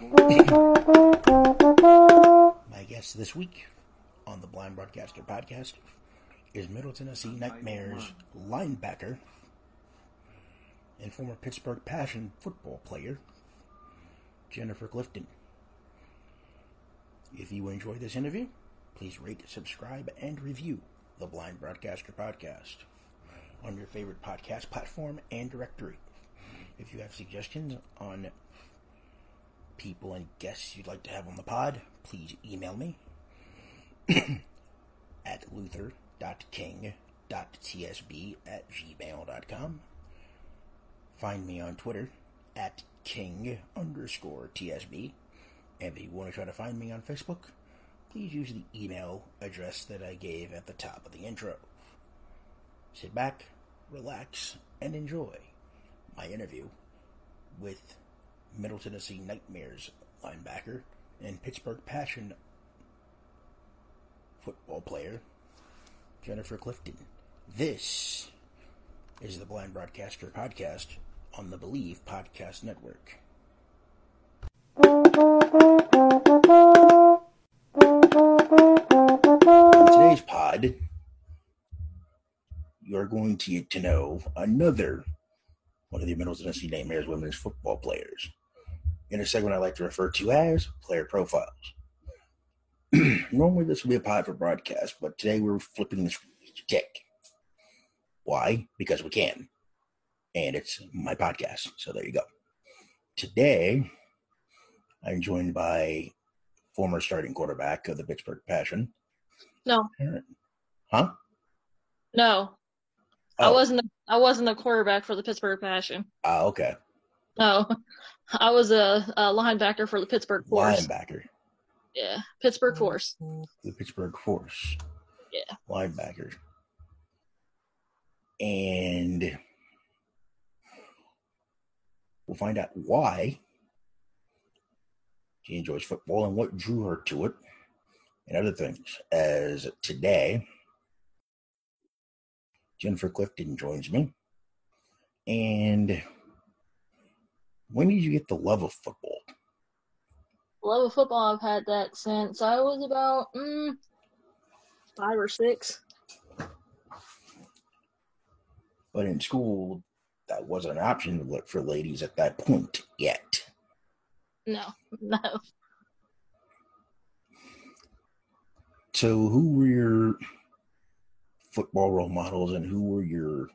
My guest this week on the Blind Broadcaster podcast is Middle Tennessee Nightmares linebacker and former Pittsburgh Passion football player, Jennifer Clifton. If you enjoy this interview, please rate, subscribe, and review the Blind Broadcaster podcast on your favorite podcast platform and directory. If you have suggestions on people and guests you'd like to have on the pod, please email me at luther.king.tsb at gmail.com. Find me on Twitter at king underscore tsb. And if you want to try to find me on Facebook, please use the email address that I gave at the top of the intro. Sit back, relax, and enjoy my interview with Middle Tennessee Nightmares linebacker and Pittsburgh Passion football player, Jennifer Clifton. This is the Blind Broadcaster podcast on the Believe Podcast Network. In today's pod, you are going to get to know another one of the Middle Tennessee Nightmares women's football players in a segment I like to refer to as player profiles. Normally, this would be a pod for broadcast, but today we're flipping the stick. Why? Because we can. And it's my podcast. So there you go. Today, I'm joined by former starting quarterback of the Pittsburgh Passion. No. Huh? No. I Oh. wasn't. A, I wasn't a quarterback for the Pittsburgh Passion. Ah, okay. No, oh, I was a, a linebacker for the Pittsburgh Force. Linebacker. Yeah, Pittsburgh mm-hmm. Force. The Pittsburgh Force. Yeah. Linebacker. And we'll find out why she enjoys football and what drew her to it and other things. As today, Jennifer Clifton joins me. And when did you get the love of football? Love of football. I've had that since I was about mm, five or six. But in school, that wasn't an option for ladies at that point yet. No, no. So, who were your football role models and who were your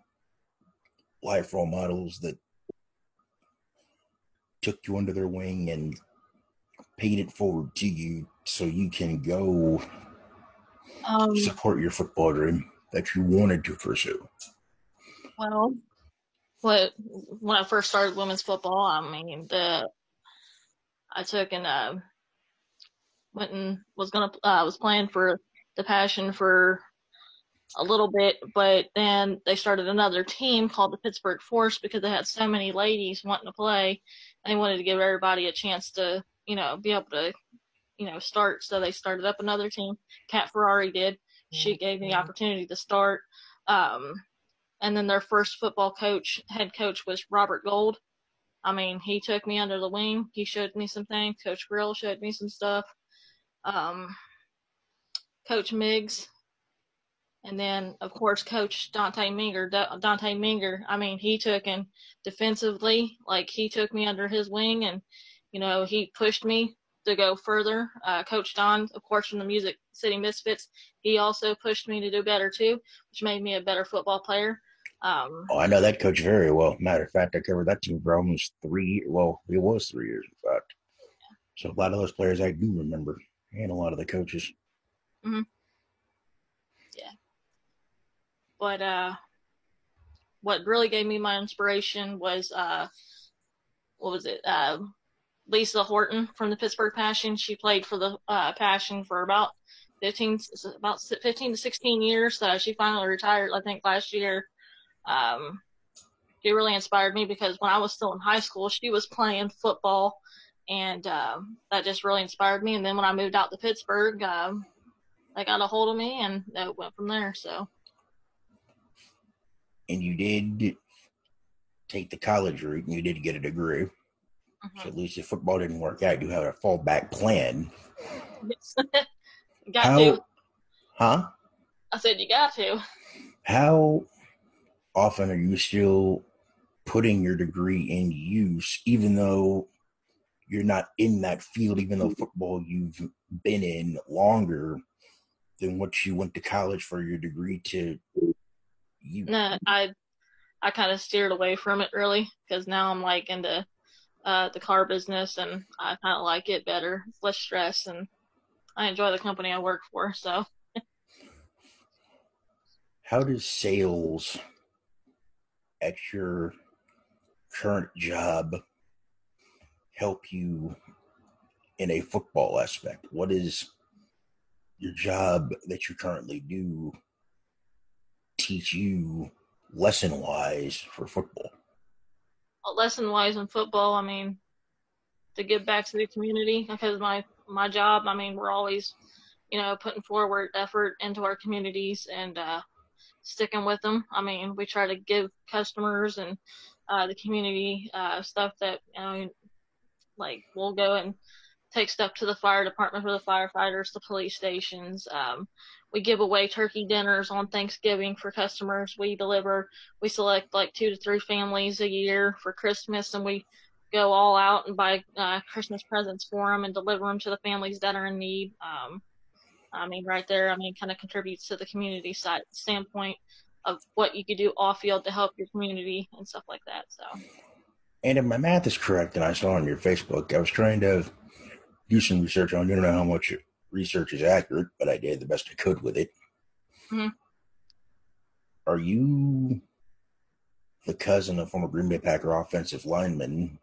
life role models that took you under their wing and paid it forward to you so you can go Um, support your football dream that you wanted to pursue? well, what when I first started women's football, I mean the I took and uh, went and was gonna uh, was playing for the Passion for a little bit, but then they started another team called the Pittsburgh Force because they had so many ladies wanting to play, they wanted to give everybody a chance to you know be able to you know start. So they started up another team. Kat Ferrari did. She gave me the opportunity to start. Um, and then their first football coach, head coach, was Robert Gold. I mean, he took me under the wing. He showed me some things. Coach Grill showed me some stuff. Um, Coach Miggs, and then of course Coach Dante Minger. Dante Minger. I mean, he took and defensively, like he took me under his wing, and you know he pushed me to go further. Uh, Coach Don, of course, from the Music City Misfits, he also pushed me to do better too, which made me a better football player. Um, Oh, I know that coach very well. Matter of fact, I covered that team for almost three. Well, it was three years, in fact. So a lot of those players I do remember, and a lot of the coaches. But uh, what really gave me my inspiration was uh, what was it? Uh, Lisa Horton from the Pittsburgh Passion. She played for the uh, Passion for about 15, about 15 to 16 years. So she finally retired, I think, last year. Um, she really inspired me because when I was still in high school, she was playing football, and um, that just really inspired me. And then when I moved out to Pittsburgh, um, they got a hold of me, and it went from there. So. And you did take the college route, and you did get a degree. Mm-hmm. So at least if football didn't work out, you have a fallback plan. got How, to. Huh? I said you got to. How often are you still putting your degree in use, even though you're not in that field, even though football you've been in longer than what you went to college for your degree to use? No, I I kind of steered away from it really because now I'm like into uh, the car business and I kind of like it better, It's less stress, and I enjoy the company I work for. So, how does sales at your current job help you in a football aspect? What is your job that you currently do teach you lesson wise for football? Well, lesson wise in football, I mean, to give back to the community because my my job, I mean, we're always, you know, putting forward effort into our communities and uh, sticking with them. I mean, we try to give customers and uh, the community uh, stuff that you know, like we'll go and take stuff to the fire department for the firefighters, the police stations. Um, we give away turkey dinners on Thanksgiving for customers. We deliver, we select like two to three families a year for Christmas, and we go all out and buy uh, Christmas presents for them and deliver them to the families that are in need. Um, I mean, right there, I mean, kind of contributes to the community side standpoint of what you could do off field to help your community and stuff like that. So. And if my math is correct, and I saw on your Facebook, I was trying to do some research on. You don't know how much research is accurate, but I did the best I could with it. Mm-hmm. Are you the cousin of former Green Bay Packer offensive lineman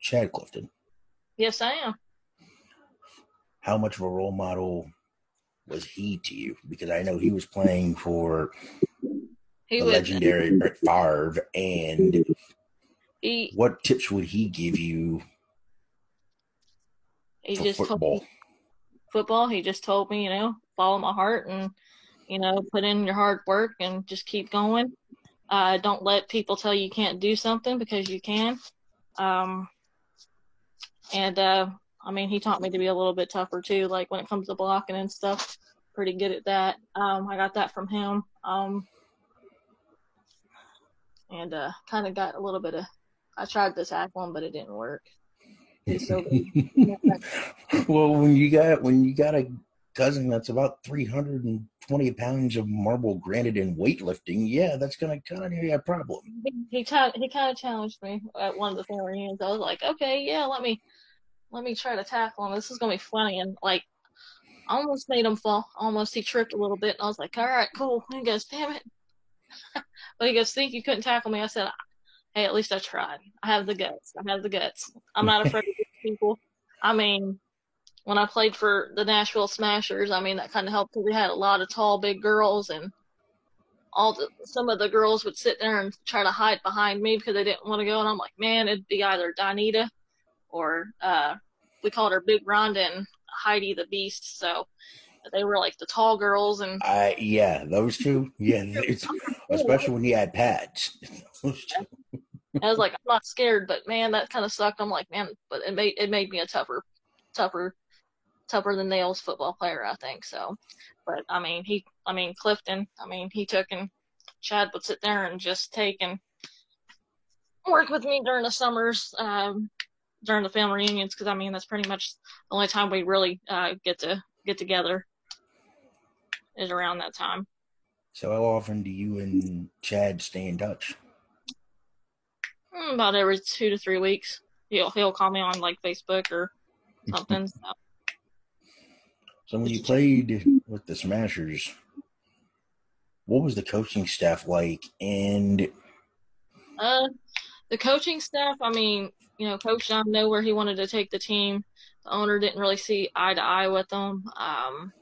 Chad Clifton? Yes, I am. How much of a role model was he to you? Because I know he was playing for he the was, legendary Brett Favre, and he, what tips would he give you he just football. Football. He just told me, you know, follow my heart and, you know, put in your hard work and just keep going. Uh, don't let people tell you you can't do something because you can. Um, and, uh, I mean, he taught me to be a little bit tougher too, like when it comes to blocking and stuff. Pretty good at that. Um, I got that from him. Um, and, uh, kind of got a little bit of, I tried to tackle him, but it didn't work. So well, when you got when you got a cousin that's about three hundred and twenty pounds of marble granite in weightlifting, yeah, that's gonna kind of be a problem. He he, he kind of challenged me at one of the family reunions. I was like, okay, yeah, let me let me try to tackle him. This is gonna be funny, and like almost made him fall. Almost he tripped a little bit, and I was like, all right, cool. And he goes, damn it. but he goes, think you couldn't tackle me? I said, hey, at least I tried. I have the guts. I have the guts. I'm not afraid of people. I mean, when I played for the Nashville Smashers, I mean, that kind of helped because we had a lot of tall, big girls and all the, some of the girls would sit there and try to hide behind me because they didn't want to go. And I'm like, man, it'd be either Donita or, uh, we called her Big Rhonda and Heidi the Beast. So they were like the tall girls and I yeah those two yeah especially when you had pads I was like, I'm not scared, but man, that kind of sucked. I'm like, man, but it made it made me a tougher, tougher, tougher than nails football player, I think. So, but I mean, he, I mean, Clifton, I mean, he took and Chad would sit there and just take and work with me during the summers, um, during the family reunions, because I mean, that's pretty much the only time we really uh, get to get together is around that time. So, how often do you and Chad stay in touch? Mm, about every two to three weeks. He'll he'll call me on like Facebook or something. so. so when you played with the Smashers, what was the coaching staff like? And uh, the coaching staff. I mean, you know, Coach John knew where he wanted to take the team. The owner didn't really see eye to eye with them. Um,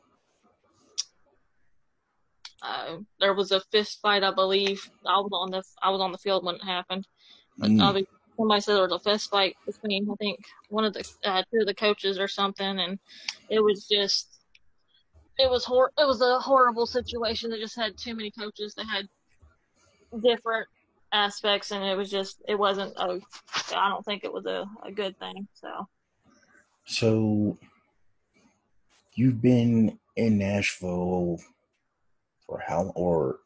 uh, there was a fist fight, I believe. I was on the I was on the field when it happened. Mm. somebody said there was a fist fight between I think one of the uh, two of the coaches or something, and it was just it was hor- it was a horrible situation. They just had too many coaches that had different aspects, and it was just it wasn't a. I don't think it was a, a good thing. So. So, you've been in Nashville for how, or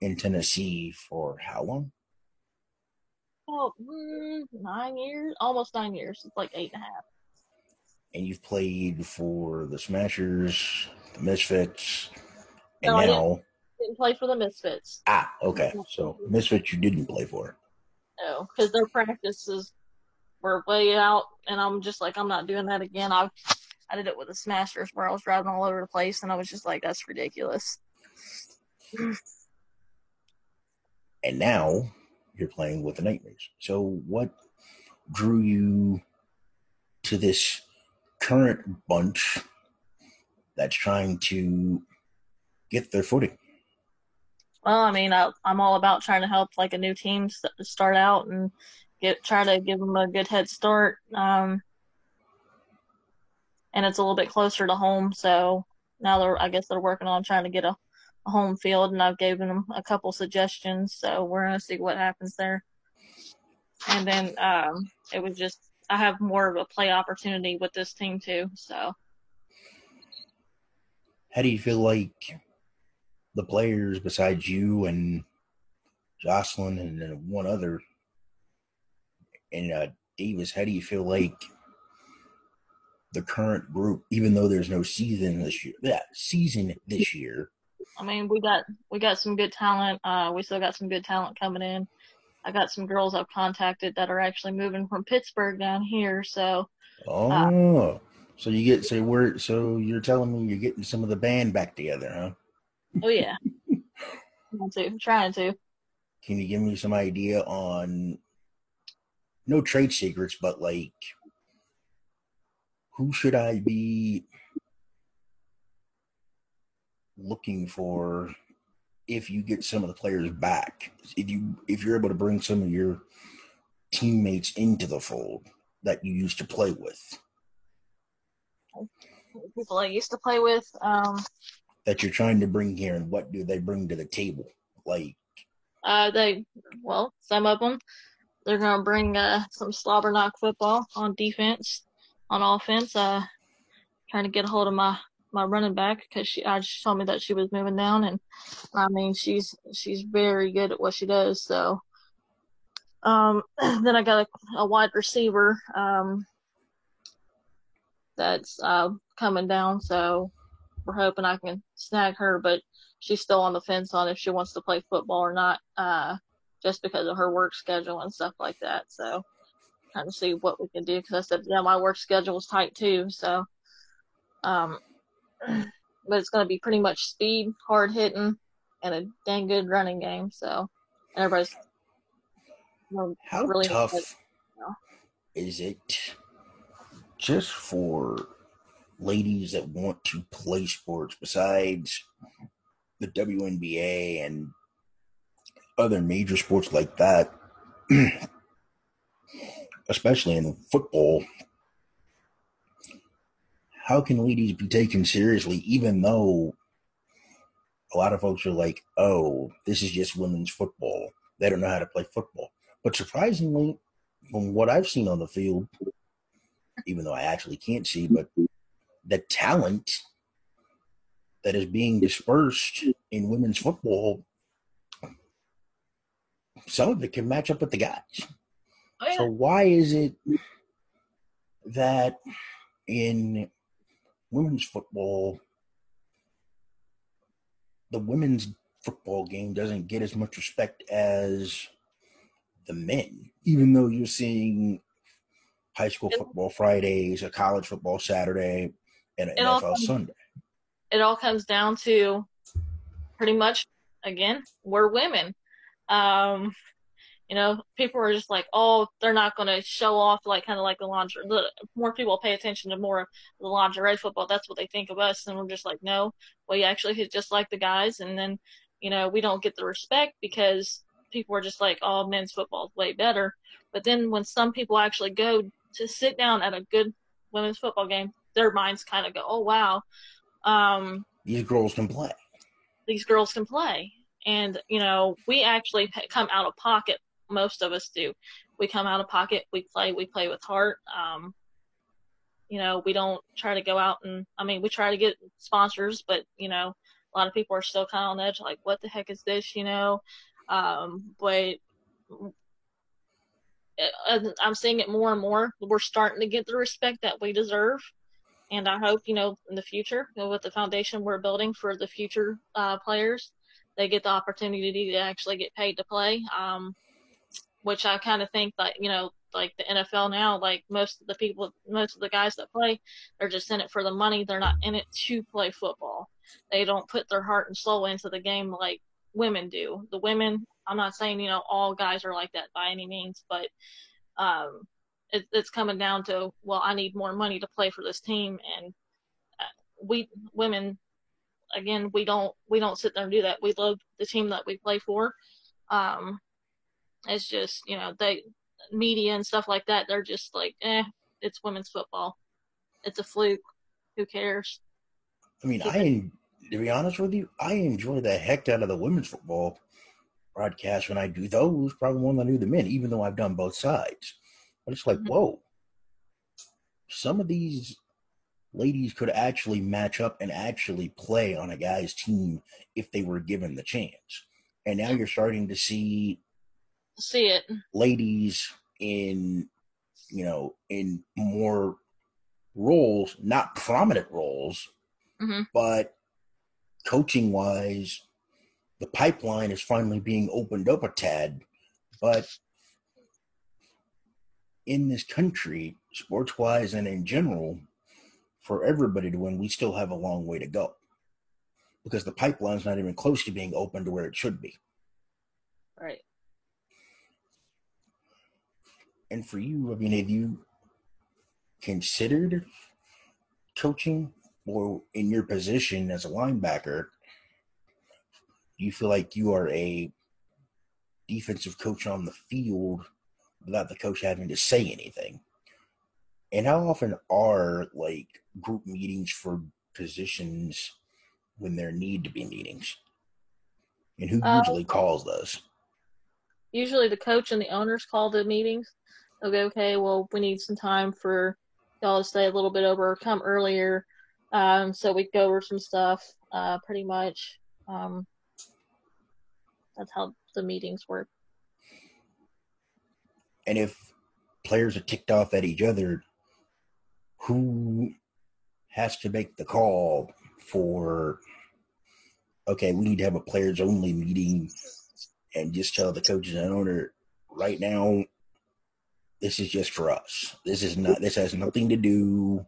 in Tennessee for how long? Oh, mm, nine years, almost nine years. It's like eight and a half. And you've played for the Smashers, the Misfits, and No, I now didn't, didn't play for the Misfits. ah, okay. So Misfits you didn't play for. No, because their practices were way out, and I'm just like, I'm not doing that again. I I did it with the Smashers where I was driving all over the place, and I was just like, that's ridiculous. and now you're playing with the Nightmares. So, what drew you to this current bunch that's trying to get their footing? Well, I mean, I, I'm all about trying to help like a new team start out and get try to give them a good head start. Um, and it's a little bit closer to home, so now they're I guess they're working on trying to get a home field, and I've given them a couple suggestions, so we're gonna see what happens there. And then um, it was just I have more of a play opportunity with this team too, so How do you feel like the players besides you and Jocelyn and then one other and uh, Davis? How do you feel like the current group, even though there's no season this year, yeah, season this year? I mean, we got we got some good talent. Uh, we still got some good talent coming in. I got some girls I've contacted that are actually moving from Pittsburgh down here. So Oh, so you get so we're so you're telling me you're getting some of the band back together, huh? oh yeah, trying to trying to. Can you give me some idea on no trade secrets, but like who should I be looking for if you get some of the players back? If you if you're able to bring some of your teammates into the fold that you used to play with, People I used to play with. Um, that you're trying to bring here, and what do they bring to the table? Like uh, they well, some of them they're gonna bring uh some slobber knock football on defense. On offense, uh, trying to get a hold of my my running back because she I she told me that she was moving down, and I mean she's she's very good at what she does. So, um, then I got a, a wide receiver um that's uh coming down. So we're hoping I can snag her, but she's still on the fence on if she wants to play football or not, uh, just because of her work schedule and stuff like that. So trying to see what we can do because I said, yeah, my work schedule is tight too. So, um, but it's going to be pretty much speed, hard hitting, and a dang good running game. So everybody's How really tough good, you know. is it just for ladies that want to play sports besides the WNBA and other major sports like that, especially in football? How can ladies be taken seriously even though a lot of folks are like, oh, this is just women's football? They don't know how to play football. But surprisingly, from what I've seen on the field, even though I actually can't see, but the talent that is being dispersed in women's football, some of it can match up with the guys. Oh, yeah. So why is it that in women's football, the women's football game doesn't get as much respect as the men, even though you're seeing high school football Fridays, a college football Saturday, and an It NFL comes- Sunday. it all comes down to pretty much again we're women um you know people are just like oh they're not going to show off like kind of like the lingerie the more people pay attention to more of the lingerie football that's what they think of us and we're just like no we actually hit just like the guys and then you know we don't get the respect because people are just like oh men's football is way better but then when some people actually go to sit down at a good women's football game their minds kind of go oh wow um These girls can play. these girls can play And, you know, we actually come out of pocket. Most of us do. We come out of pocket. We play. We play with heart. Um, you know, we don't try to go out and, I mean, we try to get sponsors, but, you know, a lot of people are still kind of on edge, like, what the heck is this, you know? Um, but uh, I'm seeing it more and more. We're starting to get the respect that we deserve. And I hope, you know, in the future, you know, with the foundation we're building for the future uh, players, they get the opportunity to actually get paid to play. Um, which I kind of think that, you know, like the NFL now, like most of the people, most of the guys that play, they're just in it for the money. They're not in it to play football. They don't put their heart and soul into the game like women do. The women, I'm not saying, you know, all guys are like that by any means, but um, it, it's coming down to, well, I need more money to play for this team. And uh, we women, again, we don't, we don't sit there and do that. We love the team that we play for. Um, it's just, you know, they, media and stuff like that, they're just like, eh, it's women's football. It's a fluke. Who cares? I mean, I to be honest with you, I enjoy the heck out of the women's football broadcast when I do those, probably more than I do the men, even though I've done both sides. But it's like, mm-hmm. whoa, some of these ladies could actually match up and actually play on a guy's team if they were given the chance. And now you're starting to see see it. Ladies in you know in more roles not prominent roles mm-hmm. but coaching wise the pipeline is finally being opened up a tad but in this country sports wise and in general for everybody to win we still have a long way to go because the pipeline's not even close to being open to where it should be. Right and for you, I mean, have you considered coaching or in your position as a linebacker? Do you feel like you are a defensive coach on the field without the coach having to say anything? And how often are like group meetings for positions when there need to be meetings? And who uh, usually calls those? Usually the coach and the owners call the meetings okay, okay, well, we need some time for y'all to stay a little bit over, come earlier. Um, so we go over some stuff, uh, pretty much. Um, that's how the meetings work. And if players are ticked off at each other, who has to make the call for, okay, we need to have a players only meeting and just tell the coaches and owner right now this is just for us. This is not. This has nothing to do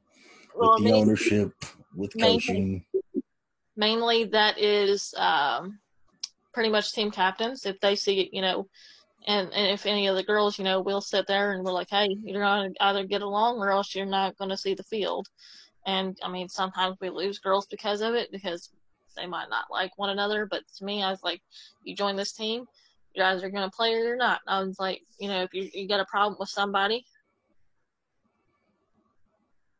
well, with the mainly, ownership, with coaching. Mainly, that is um, pretty much team captains. If they see it, you know, and, and if any of the girls, you know, we'll sit there and we're like, hey, you're going to either get along or else you're not going to see the field. And I mean, sometimes we lose girls because of it because they might not like one another. But to me, I was like, you join this team, you guys are to play or you're not. I was like, you know, if you, you got a problem with somebody,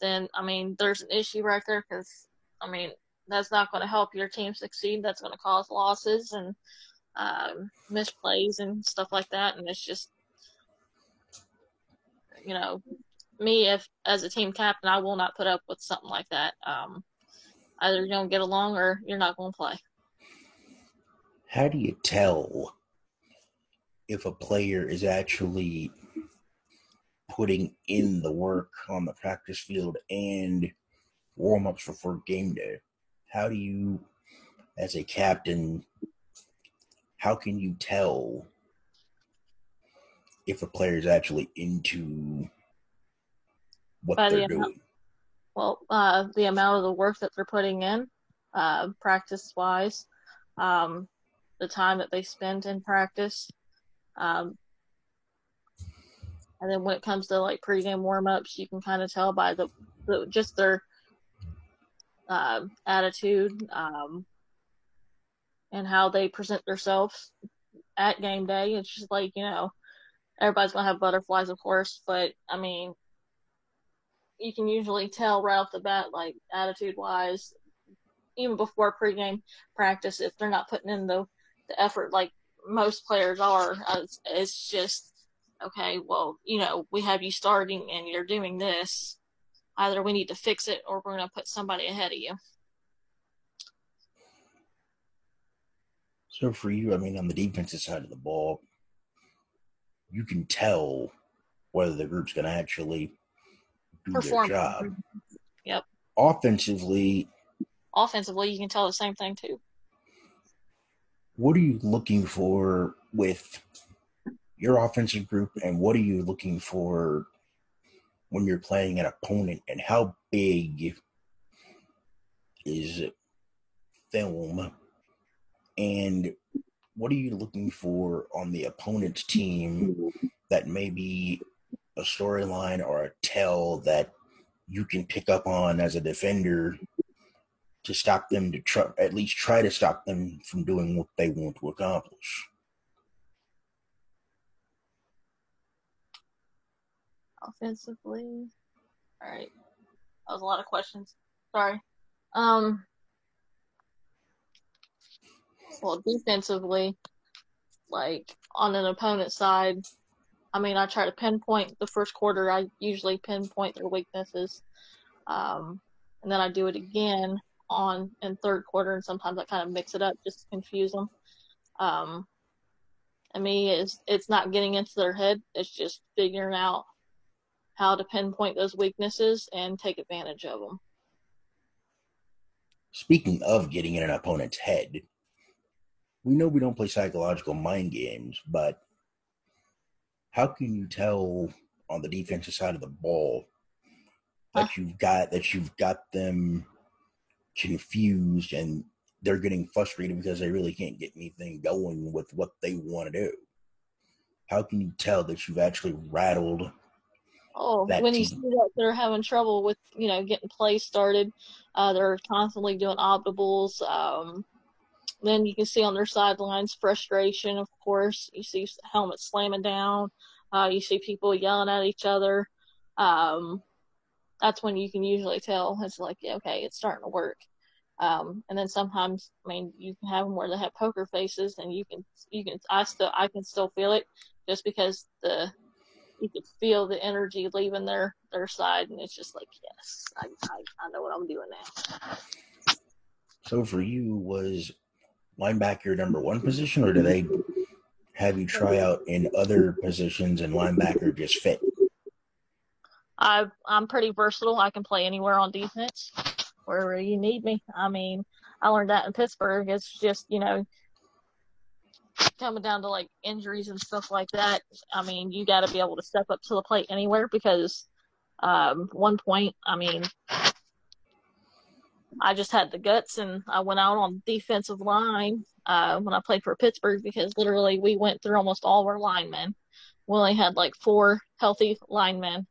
then, I mean, there's an issue right there because, I mean, that's not going to help your team succeed. That's going to cause losses and um, misplays and stuff like that. And it's just, you know, me if as a team captain, I will not put up with something like that. Um, either you don't get along or you're not going to play. How do you tell if a player is actually putting in the work on the practice field and warm ups before game day. How do you, as a captain, how can you tell if a player is actually into what By they're the doing? well, uh, the amount of the work that they're putting in, uh, practice wise, um, the time that they spend in practice, um, and then when it comes to like pregame warm ups, you can kind of tell by the, the just their uh, attitude um, and how they present themselves at game day. It's just like you know, everybody's gonna have butterflies, of course, but I mean, you can usually tell right off the bat, like attitude wise, even before pregame practice, if they're not putting in the the effort like most players are. It's, it's just okay. Well, you know, we have you starting and you're doing this. Either we need to fix it or we're going to put somebody ahead of you. So for you, I mean, on the defensive side of the ball, you can tell whether the group's going to actually do Perform. their job. Yep. Offensively, offensively, you can tell the same thing too. What are you looking for with your offensive group, and what are you looking for when you're playing an opponent, and how big is film? And what are you looking for on the opponent's team that may be a storyline or a tell that you can pick up on as a defender to stop them to try at least try to stop them from doing what they want to accomplish. Offensively. All right. That was a lot of questions. Sorry. Um well, defensively, like on an opponent's side, I mean, I try to pinpoint the first quarter. I usually pinpoint their weaknesses, um, and then I do it again on in third quarter, and sometimes I kind of mix it up just to confuse them. Um, I mean, it's it's not getting into their head; it's just figuring out how to pinpoint those weaknesses and take advantage of them. Speaking of getting in an opponent's head, we know we don't play psychological mind games, but how can you tell on the defensive side of the ball that you've got that you've got them confused and they're getting frustrated because they really can't get anything going with what they want to do? How can you tell that you've actually rattled? Oh, when team? you see that they're having trouble with you know getting plays started, uh, they're constantly doing audibles. Um, then you can see on their sidelines frustration, of course. You see helmets slamming down. Uh, you see people yelling at each other. Um, that's when you can usually tell it's like, okay, it's starting to work. Um, and then sometimes, I mean, you can have them where they have poker faces, and you can, you can, I still, I can still feel it, just because the, you can feel the energy leaving their their side, and it's just like, yes, I, I, I know what I'm doing now. So for you, was linebacker number one position, or do they have you try out in other positions and linebacker just fit? I I'm pretty versatile. I can play anywhere on defense, wherever you need me. I mean, I learned that in Pittsburgh. It's just you know coming down to like injuries and stuff like that. I mean, you got to be able to step up to the plate anywhere because um, one point, I mean, I just had the guts and I went out on defensive line uh, when I played for Pittsburgh because literally we went through almost all of our linemen. We only had like four healthy linemen,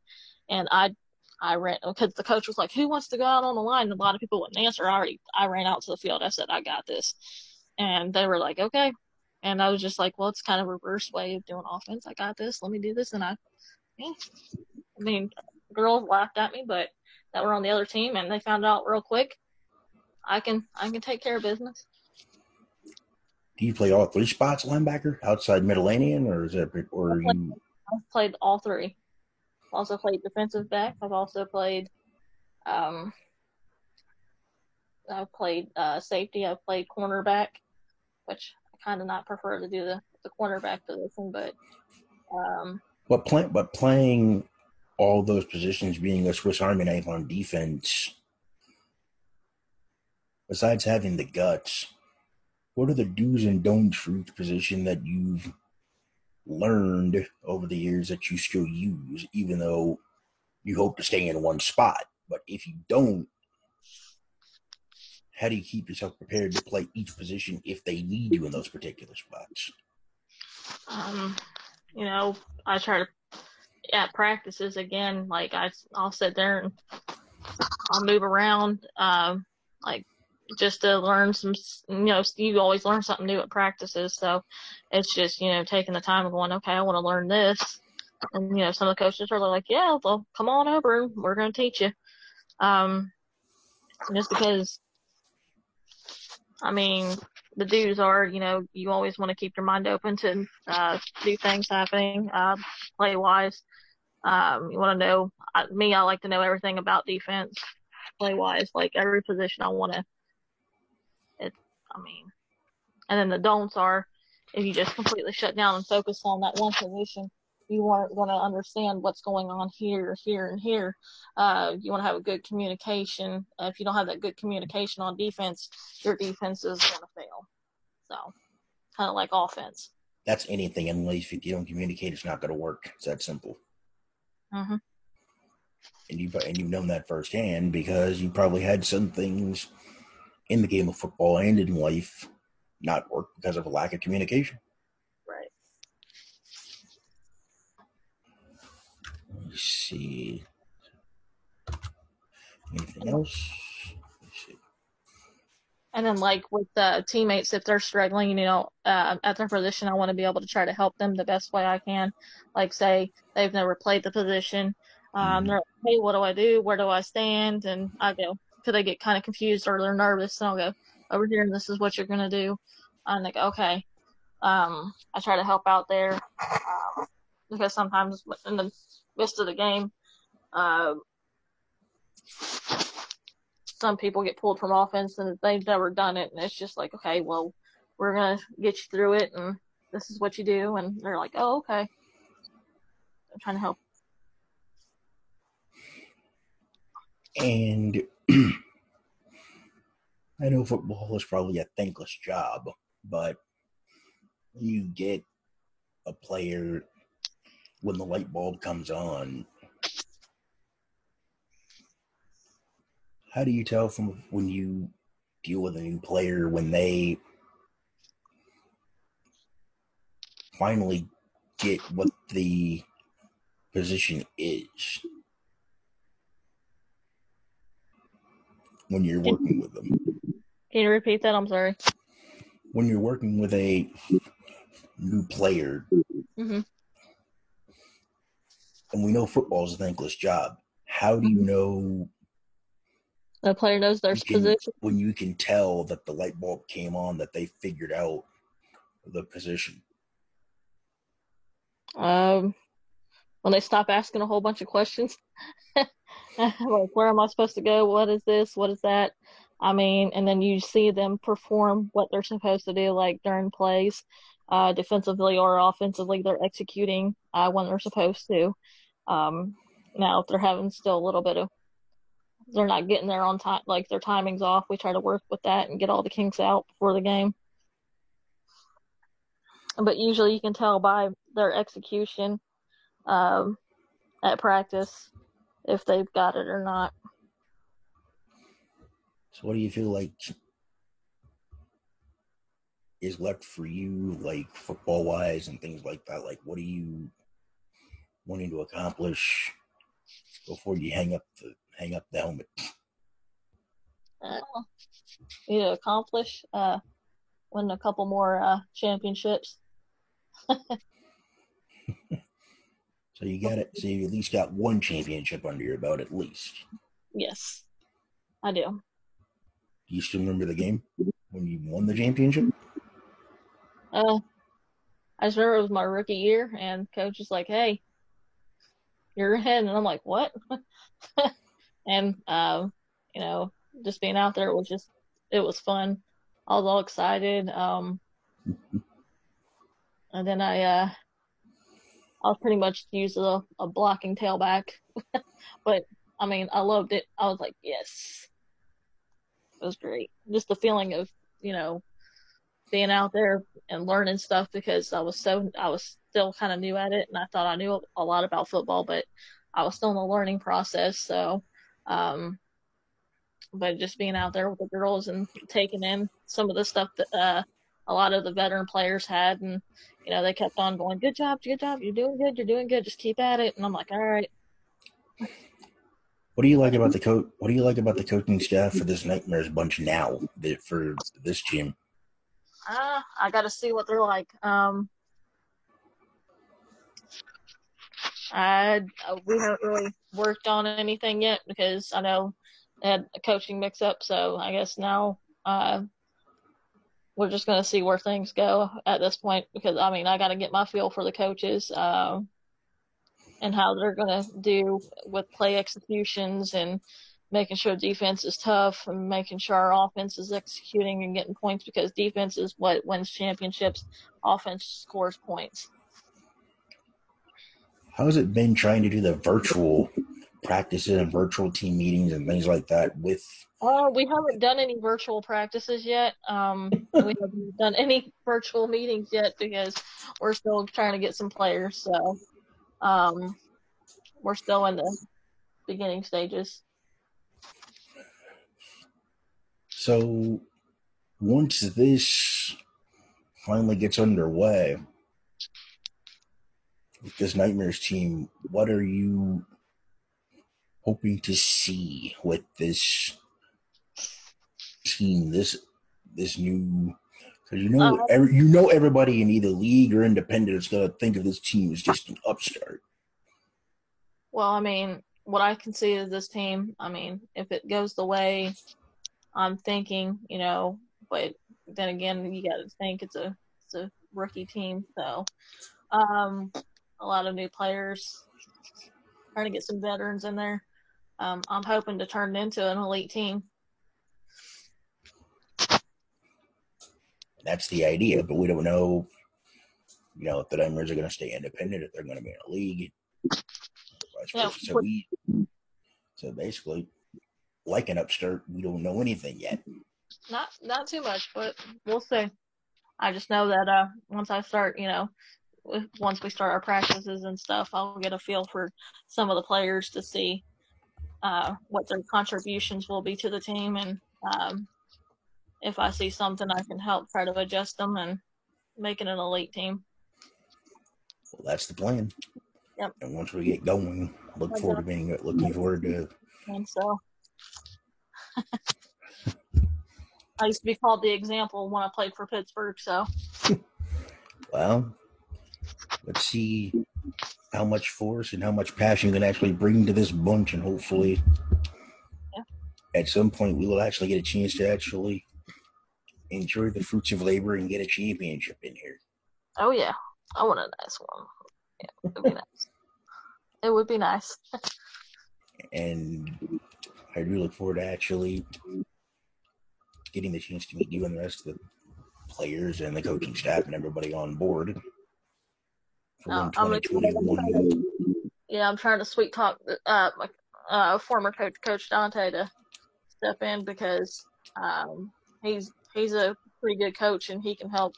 and I I ran because the coach was like, "Who wants to go out on the line?" And a lot of people wouldn't answer. I already I ran out to the field. I said, "I got this," and they were like, "Okay." And I was just like, "Well, it's kind of a reverse way of doing offense. I got this. Let me do this." And I. I mean, girls laughed at me, but that were on the other team, and they found out real quick I can I can take care of business. Do you play all three spots linebacker outside middle Middlenian, or is it or you? I've played all three. Also played defensive back. I've also played. Um, I've played uh, safety. I've played cornerback, which I kind of not prefer to do the, the cornerback position, but. Um, but play, but playing all those positions, being a Swiss Army knife on defense, besides having the guts, what are the do's and don'ts for each position that you've learned over the years that you still use, even though you hope to stay in one spot? But if you don't, how do you keep yourself prepared to play each position if they need you in those particular spots? Um, you know, I try to at practices again. Like I, I'll sit there and I'll move around. Um, like just to learn some, you know, you always learn something new at practices. So it's just, you know, taking the time and going, okay, I want to learn this. And, you know, some of the coaches are like, yeah, well, come on over. We're going to teach you. Um, just because I mean, the dues are, you know, you always want to keep your mind open to uh, new things happening, uh, play wise. Um, you want to know, uh, me, I like to know everything about defense, play wise, like every position I want to. I mean, and then the don'ts are if you just completely shut down and focus on that one position, you aren't going to understand what's going on here, here, and here. Uh, you want to have a good communication. Uh, if you don't have that good communication on defense, your defense is going to fail. So, kind of like offense. That's anything unless. If you don't communicate, it's not going to work. It's that simple. Mm-hmm. And you and you've known that firsthand because you probably had some things in the game of football and in life not work because of a lack of communication. Right. Let me see. Anything else? And then, like with the teammates, if they're struggling, you know, uh, at their position, I want to be able to try to help them the best way I can. Like, say they've never played the position, um, mm-hmm. they're like, hey, what do I do? Where do I stand? And I go, could they get kind of confused or they're nervous? And I'll go over here, and this is what you're gonna do. I'm like, okay. Um, I try to help out there um, because sometimes in the midst of the game, uh, some people get pulled from offense and they've never done it, and it's just like, okay, well, we're gonna get you through it, and this is what you do, and they're like, oh, okay. I'm trying to help. And I know football is probably a thankless job, but you get a player when the light bulb comes on. How do you tell from when you deal with a new player when they finally get what the position is when you're working with them? Can you repeat that? I'm sorry. When you're working with a new player, mm-hmm. and we know football is a thankless job, how do you know the player knows their can, position. When you can tell that the light bulb came on, that they figured out the position. Um, when they stop asking a whole bunch of questions, like where am I supposed to go? What is this? What is that? I mean, and then you see them perform what they're supposed to do, like during plays, uh, defensively or offensively, they're executing uh, when they're supposed to. Um, now, if they're having still a little bit of they're not getting there on time, like their timing's off. We try to work with that and get all the kinks out before the game. But usually you can tell by their execution um, at practice if they've got it or not. So, what do you feel like is left for you, like football wise and things like that? Like, what are you wanting to accomplish before you hang up the hang up the helmet. Uh, need to accomplish uh, win a couple more uh, championships. so you got it. So you at least got one championship under your belt, at least. Yes, I do. Do you still remember the game when you won the championship? Uh, I just remember it was my rookie year, and coach was like, "Hey, you're ahead," and I'm like, "What?" and um, you know, just being out there was just it was fun. I was all excited. Um, and then I uh, I was pretty much used a, a blocking tailback, but I mean, I loved it. I was like, yes, it was great. Just the feeling of you know being out there and learning stuff because I was so I was still kind of new at it and I thought I knew a lot about football, but I was still in the learning process. So um, but just being out there with the girls and taking in some of the stuff that uh, a lot of the veteran players had, and you know they kept on going, "Good job, good job, you're doing good, you're doing good, just keep at it." And I'm like, "All right." What do you like about the coach? What do you like about the coaching staff for this Nightmares bunch now? For this team? Uh, I got to see what they're like. Um, I we haven't really worked on anything yet because I know they had a coaching mix up. So I guess now uh, we're just going to see where things go at this point because I mean I got to get my feel for the coaches um, and how they're going to do with play executions and making sure defense is tough and making sure our offense is executing and getting points because defense is what wins championships. Offense scores points. How has it been trying to do the virtual practices and virtual team meetings and things like that with uh, we haven't done any virtual practices yet. Um, we haven't done any virtual meetings yet because we're still trying to get some players. So, um, we're still in the beginning stages. So, once this finally gets underway with this Nightmares team, what are you hoping to see with this team? This this new because you know uh, every, you know everybody in either league or independent is going to think of this team as just an upstart. Well, I mean, what I can see is this team. I mean, if it goes the way I'm thinking, you know, but then again, you got to think it's a it's a rookie team, so um, a lot of new players trying to get some veterans in there um, I'm hoping to turn it into an elite team. That's the idea, but we don't know, you know, if the Nightmares are going to stay independent, if they're going to be in a league. Yeah, so we, so basically, like an upstart, we don't know anything yet. Not, not too much, but we'll see. I just know that uh, once I start, you know, once we start our practices and stuff, I'll get a feel for some of the players to see uh, what their contributions will be to the team, and um, if I see something, I can help try to adjust them and make it an elite team. Well, that's the plan. Yep. And once we get going, look forward to being looking forward to. And so, I used to be called the example when I played for Pittsburgh. So. well, let's see how much force and how much passion you can actually bring to this bunch, and hopefully, yeah. at some point, we will actually get a chance to actually enjoy the fruits of labor and get a championship in here. Oh yeah, I want a nice one. Yeah, it would be nice. It would be nice. and I do look forward to actually getting the chance to meet you and the rest of the players and the coaching staff and everybody on board uh, I'm yeah, I'm trying to sweet talk uh, my uh, former coach, Coach Dante, to step in because um, he's he's a pretty good coach and he can help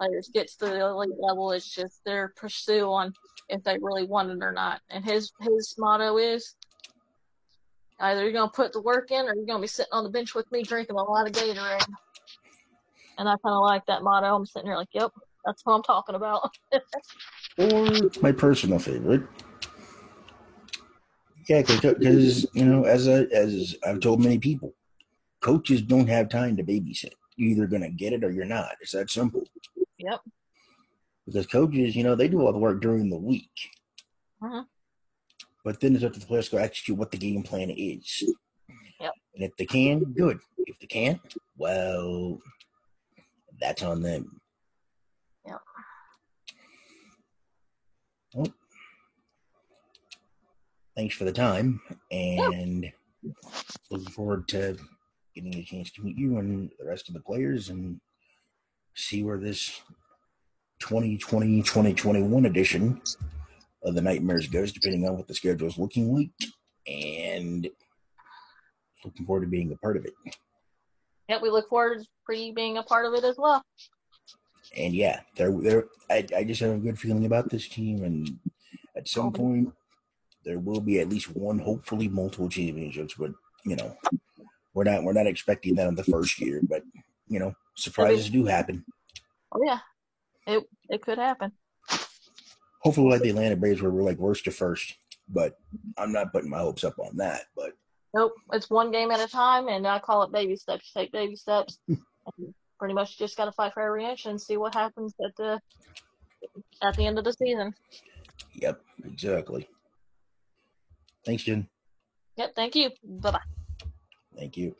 players get to the elite level. It's just their pursue on if they really want it or not. And his his motto is either you're gonna put the work in or you're gonna be sitting on the bench with me drinking a lot of Gatorade. And I kind of like that motto. I'm sitting here like, yep, that's what I'm talking about. or my personal favorite. Yeah, because you know, as I, as I've told many people, coaches don't have time to babysit. You're either gonna get it or you're not. It's that simple. Yep. Because coaches, you know, they do all the work during the week. Uh-huh. But then it's up to the players to execute what the game plan is. Yep. And if they can, good. If they can't, well, that's on them. Yep. Well, thanks for the time, and yeah. looking forward to getting a chance to meet you and the rest of the players and see where this 2020 2021 edition of the Nightmares goes, depending on what the schedule is looking like, and looking forward to being a part of it. Yeah, we look forward to you being a part of it as well and yeah, they're they're. I, I just have a good feeling about this team, and at some point, there will be at least one, hopefully multiple championships. But you know, we're not we're not expecting that in the first year. But you know, surprises do happen. Oh yeah, it it could happen. Hopefully, like the Atlanta Braves, where we're like worst to first. But I'm not putting my hopes up on that. But nope, it's one game at a time, and I call it baby steps. Take baby steps. Hmm. pretty much just got to fight for every inch and see what happens at the at the end of the season. Yep, exactly. Thanks, Jen. Yep, thank you. Bye bye. Thank you.